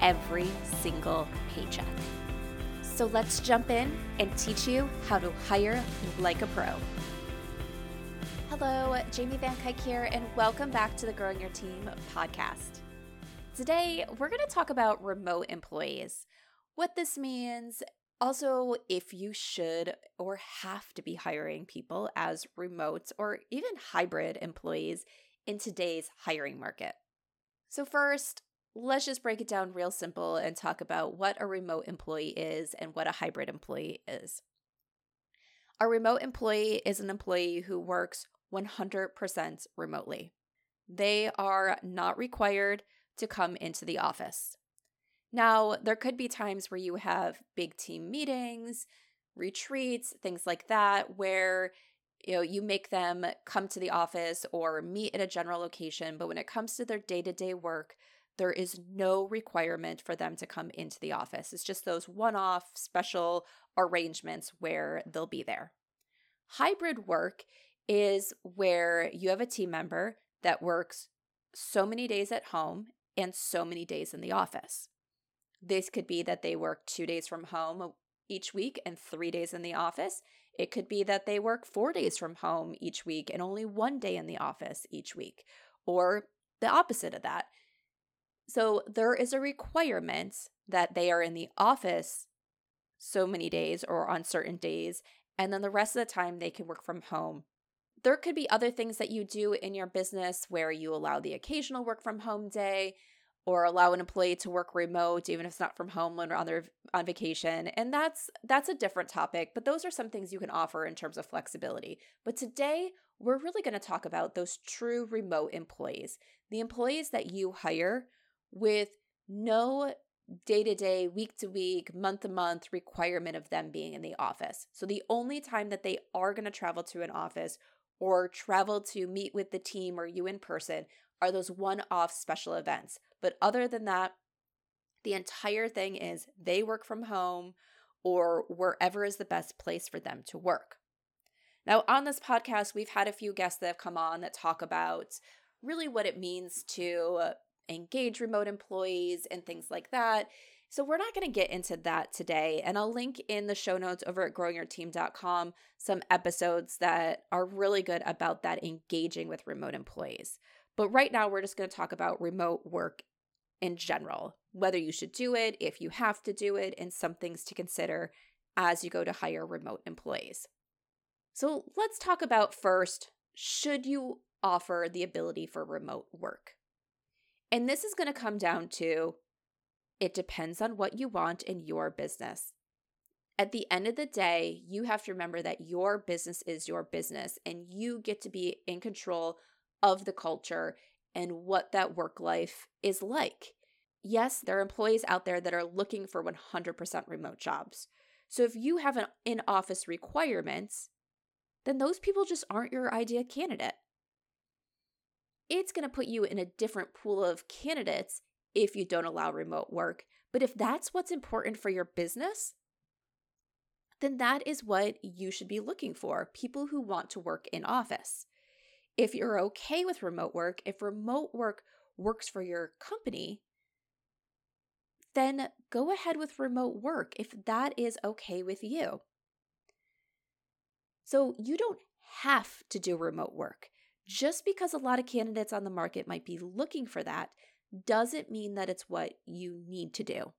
every single paycheck. So let's jump in and teach you how to hire like a pro. Hello, Jamie Van Cuyk here, and welcome back to the Growing Your Team podcast. Today, we're going to talk about remote employees, what this means, also, if you should or have to be hiring people as remote or even hybrid employees in today's hiring market. So, first, let's just break it down real simple and talk about what a remote employee is and what a hybrid employee is. A remote employee is an employee who works 100% remotely. They are not required to come into the office. Now, there could be times where you have big team meetings, retreats, things like that, where you know you make them come to the office or meet at a general location, but when it comes to their day-to-day work, there is no requirement for them to come into the office. It's just those one-off special arrangements where they'll be there. Hybrid work is where you have a team member that works so many days at home and so many days in the office. This could be that they work two days from home each week and three days in the office. It could be that they work four days from home each week and only one day in the office each week, or the opposite of that. So there is a requirement that they are in the office so many days or on certain days, and then the rest of the time they can work from home. There could be other things that you do in your business where you allow the occasional work from home day or allow an employee to work remote even if it's not from home when on their on vacation and that's that's a different topic but those are some things you can offer in terms of flexibility. But today we're really going to talk about those true remote employees the employees that you hire with no day to day, week to week, month to month requirement of them being in the office. So the only time that they are going to travel to an office or travel to meet with the team or you in person are those one off special events. But other than that, the entire thing is they work from home or wherever is the best place for them to work. Now, on this podcast, we've had a few guests that have come on that talk about really what it means to engage remote employees and things like that. So we're not going to get into that today. And I'll link in the show notes over at growingyourteam.com some episodes that are really good about that engaging with remote employees. But right now, we're just going to talk about remote work in general, whether you should do it, if you have to do it, and some things to consider as you go to hire remote employees. So let's talk about first should you offer the ability for remote work? And this is going to come down to it depends on what you want in your business. At the end of the day, you have to remember that your business is your business and you get to be in control of the culture and what that work life is like. Yes, there are employees out there that are looking for 100% remote jobs. So if you have an in office requirements, then those people just aren't your idea candidate. It's going to put you in a different pool of candidates if you don't allow remote work. But if that's what's important for your business, then that is what you should be looking for people who want to work in office. If you're okay with remote work, if remote work works for your company, then go ahead with remote work if that is okay with you. So you don't have to do remote work. Just because a lot of candidates on the market might be looking for that doesn't mean that it's what you need to do.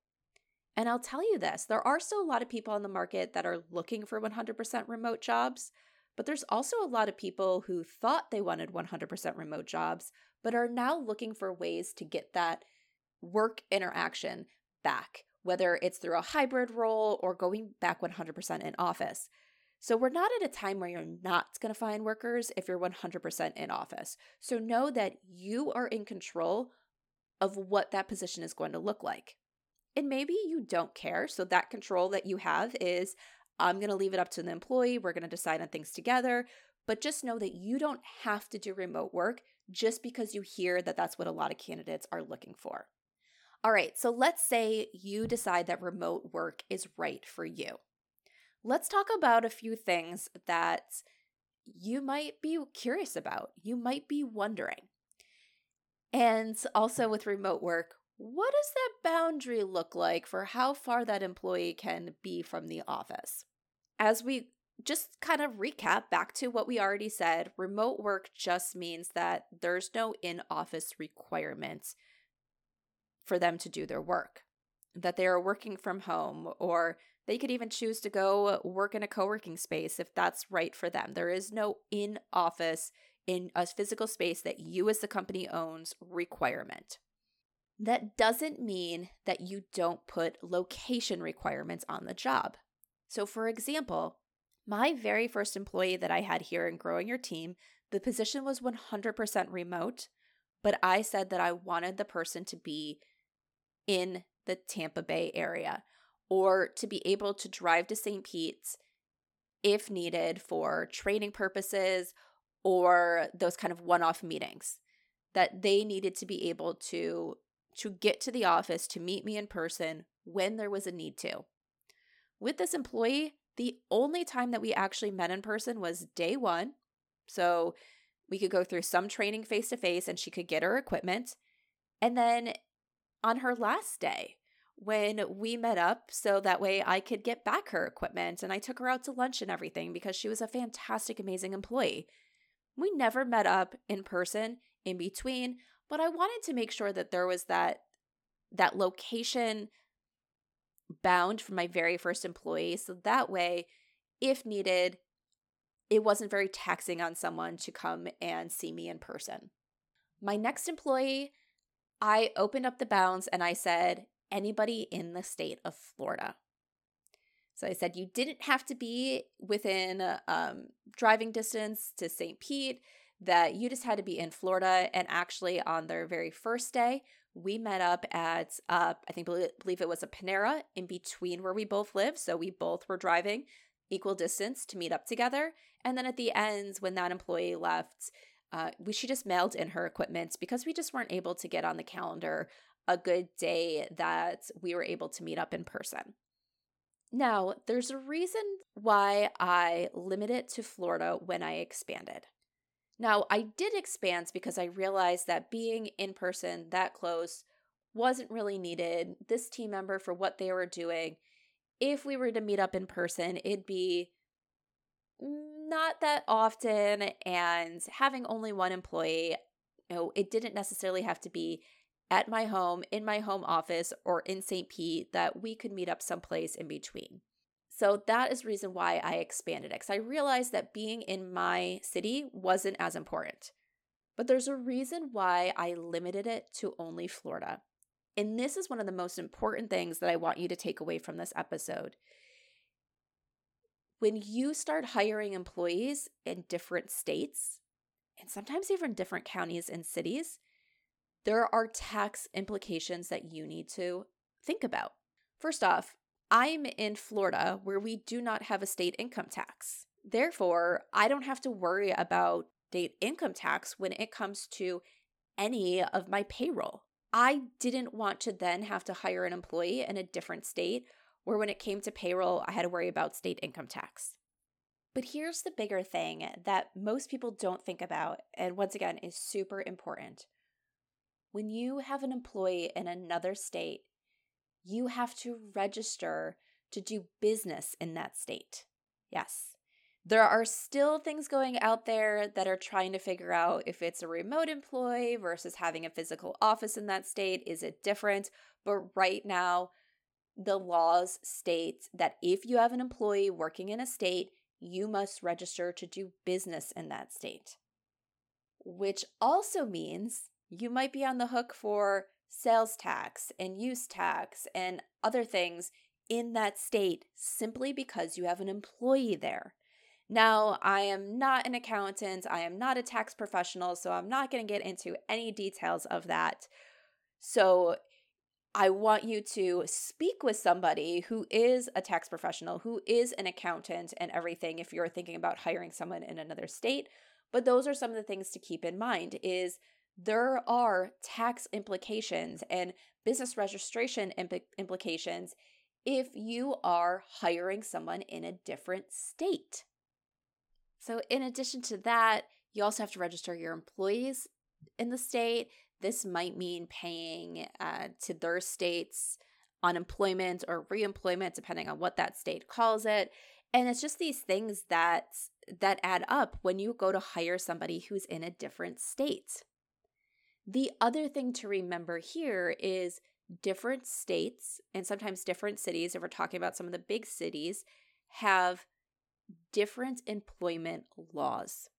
And I'll tell you this there are still a lot of people on the market that are looking for 100% remote jobs, but there's also a lot of people who thought they wanted 100% remote jobs, but are now looking for ways to get that work interaction back, whether it's through a hybrid role or going back 100% in office. So we're not at a time where you're not going to find workers if you're 100% in office. So know that you are in control of what that position is going to look like. And maybe you don't care. So that control that you have is I'm going to leave it up to the employee. We're going to decide on things together. But just know that you don't have to do remote work just because you hear that that's what a lot of candidates are looking for. All right, so let's say you decide that remote work is right for you let's talk about a few things that you might be curious about, you might be wondering. And also with remote work, what does that boundary look like for how far that employee can be from the office? As we just kind of recap back to what we already said, remote work just means that there's no in office requirements for them to do their work, that they are working from home or they could even choose to go work in a co working space if that's right for them. There is no in office, in a physical space that you as the company owns requirement. That doesn't mean that you don't put location requirements on the job. So, for example, my very first employee that I had here in Growing Your Team, the position was 100% remote, but I said that I wanted the person to be in the Tampa Bay area or to be able to drive to St. Pete's if needed for training purposes or those kind of one-off meetings that they needed to be able to to get to the office to meet me in person when there was a need to. With this employee, the only time that we actually met in person was day 1. So we could go through some training face to face and she could get her equipment. And then on her last day, when we met up so that way I could get back her equipment and I took her out to lunch and everything because she was a fantastic, amazing employee. We never met up in person in between, but I wanted to make sure that there was that that location bound for my very first employee so that way if needed it wasn't very taxing on someone to come and see me in person. My next employee, I opened up the bounds and I said, anybody in the state of Florida. So I said you didn't have to be within um, driving distance to St. Pete, that you just had to be in Florida. And actually, on their very first day, we met up at, uh, I think, believe it was a Panera in between where we both live. So we both were driving equal distance to meet up together. And then at the end, when that employee left, uh, we she just mailed in her equipment because we just weren't able to get on the calendar a good day that we were able to meet up in person. Now, there's a reason why I limit it to Florida when I expanded. Now, I did expand because I realized that being in person that close wasn't really needed. This team member, for what they were doing, if we were to meet up in person, it'd be not that often. And having only one employee, you know, it didn't necessarily have to be at my home, in my home office, or in St. Pete that we could meet up someplace in between. So that is reason why I expanded it because I realized that being in my city wasn't as important. But there's a reason why I limited it to only Florida. And this is one of the most important things that I want you to take away from this episode. When you start hiring employees in different states, and sometimes even different counties and cities, there are tax implications that you need to think about. First off, I'm in Florida where we do not have a state income tax. Therefore, I don't have to worry about state income tax when it comes to any of my payroll. I didn't want to then have to hire an employee in a different state where, when it came to payroll, I had to worry about state income tax. But here's the bigger thing that most people don't think about, and once again, is super important. When you have an employee in another state, you have to register to do business in that state. Yes. There are still things going out there that are trying to figure out if it's a remote employee versus having a physical office in that state. Is it different? But right now, the laws state that if you have an employee working in a state, you must register to do business in that state. Which also means you might be on the hook for sales tax and use tax and other things in that state simply because you have an employee there. Now, I am not an accountant, I am not a tax professional, so I'm not going to get into any details of that. So, I want you to speak with somebody who is a tax professional, who is an accountant and everything if you're thinking about hiring someone in another state. But those are some of the things to keep in mind is there are tax implications and business registration imp- implications if you are hiring someone in a different state. So, in addition to that, you also have to register your employees in the state. This might mean paying uh, to their state's unemployment or reemployment, depending on what that state calls it. And it's just these things that that add up when you go to hire somebody who's in a different state. The other thing to remember here is different states and sometimes different cities, if we're talking about some of the big cities, have different employment laws.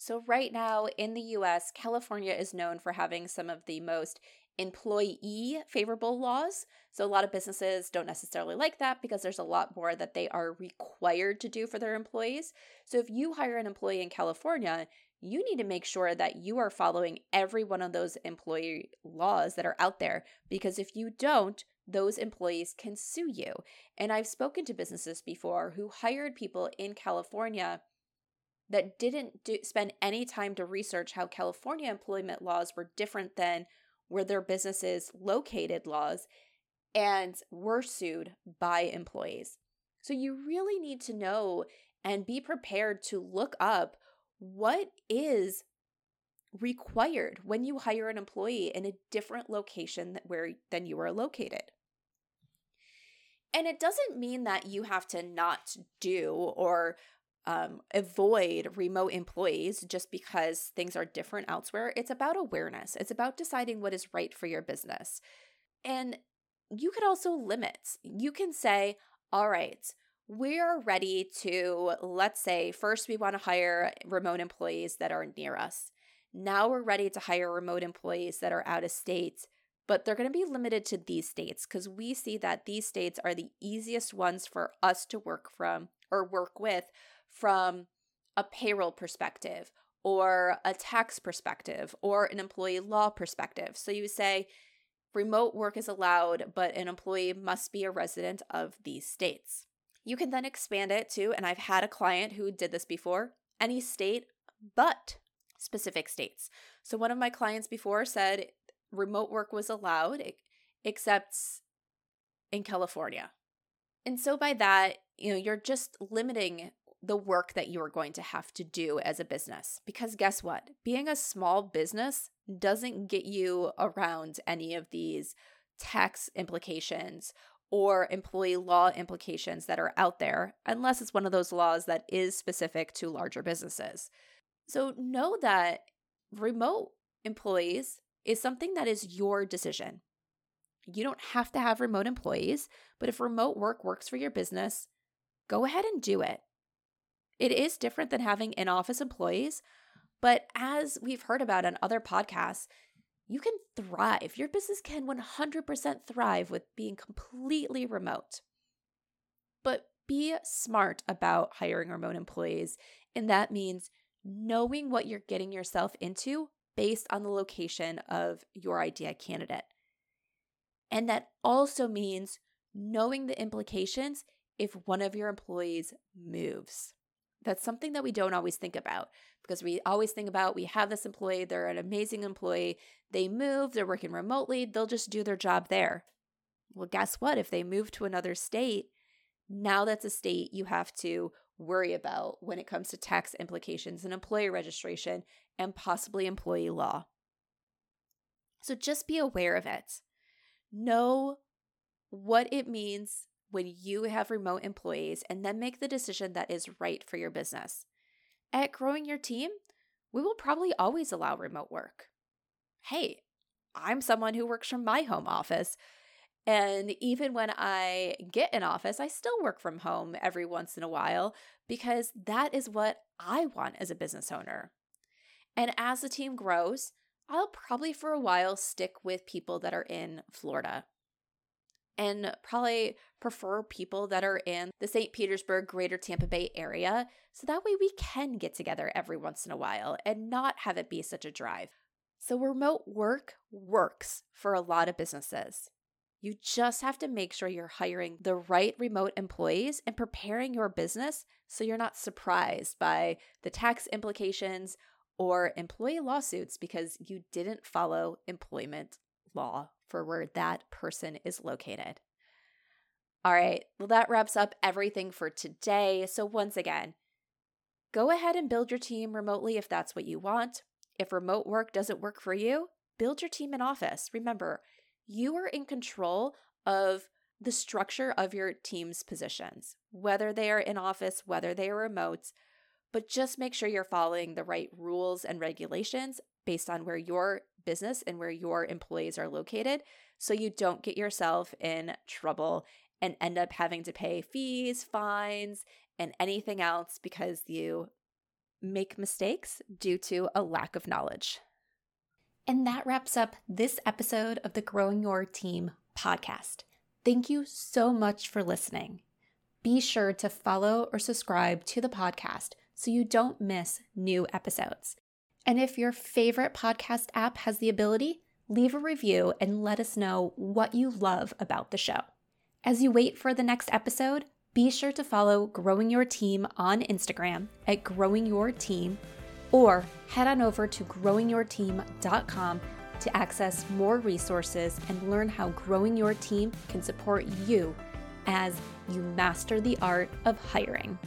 So, right now in the US, California is known for having some of the most employee favorable laws. So, a lot of businesses don't necessarily like that because there's a lot more that they are required to do for their employees. So, if you hire an employee in California, you need to make sure that you are following every one of those employee laws that are out there because if you don't, those employees can sue you. And I've spoken to businesses before who hired people in California that didn't do, spend any time to research how California employment laws were different than where their businesses located laws and were sued by employees. So you really need to know and be prepared to look up what is required when you hire an employee in a different location where than you are located. And it doesn't mean that you have to not do or um, avoid remote employees just because things are different elsewhere. It's about awareness, it's about deciding what is right for your business. And you could also limit. You can say, all right, we're ready to, let's say, first we want to hire remote employees that are near us. Now we're ready to hire remote employees that are out of state, but they're going to be limited to these states because we see that these states are the easiest ones for us to work from or work with from a payroll perspective or a tax perspective or an employee law perspective. So you say remote work is allowed, but an employee must be a resident of these states. You can then expand it to, and I've had a client who did this before, any state but specific states. So one of my clients before said remote work was allowed except in California. And so by that, you know, you're just limiting the work that you are going to have to do as a business. Because guess what? Being a small business doesn't get you around any of these tax implications or employee law implications that are out there, unless it's one of those laws that is specific to larger businesses. So know that remote employees is something that is your decision. You don't have to have remote employees, but if remote work works for your business, go ahead and do it. It is different than having in office employees, but as we've heard about on other podcasts, you can thrive. Your business can 100% thrive with being completely remote. But be smart about hiring remote employees. And that means knowing what you're getting yourself into based on the location of your idea candidate. And that also means knowing the implications if one of your employees moves. That's something that we don't always think about because we always think about we have this employee, they're an amazing employee, they move, they're working remotely, they'll just do their job there. Well, guess what? If they move to another state, now that's a state you have to worry about when it comes to tax implications and employer registration and possibly employee law. So just be aware of it. Know what it means when you have remote employees and then make the decision that is right for your business. At growing your team, we will probably always allow remote work. Hey, I'm someone who works from my home office. And even when I get an office, I still work from home every once in a while because that is what I want as a business owner. And as the team grows, I'll probably for a while stick with people that are in Florida and probably prefer people that are in the St. Petersburg, greater Tampa Bay area. So that way we can get together every once in a while and not have it be such a drive. So remote work works for a lot of businesses. You just have to make sure you're hiring the right remote employees and preparing your business so you're not surprised by the tax implications or employee lawsuits because you didn't follow employment law for where that person is located. All right, well, that wraps up everything for today. So, once again, go ahead and build your team remotely if that's what you want. If remote work doesn't work for you, build your team in office. Remember, you are in control of the structure of your team's positions, whether they are in office, whether they are remote, but just make sure you're following the right rules and regulations based on where your business and where your employees are located so you don't get yourself in trouble and end up having to pay fees, fines, and anything else because you make mistakes due to a lack of knowledge. And that wraps up this episode of the Growing Your Team podcast. Thank you so much for listening. Be sure to follow or subscribe to the podcast so you don't miss new episodes. And if your favorite podcast app has the ability, leave a review and let us know what you love about the show. As you wait for the next episode, be sure to follow Growing Your Team on Instagram at Growing Your Team or head on over to growingyourteam.com to access more resources and learn how growing your team can support you as you master the art of hiring.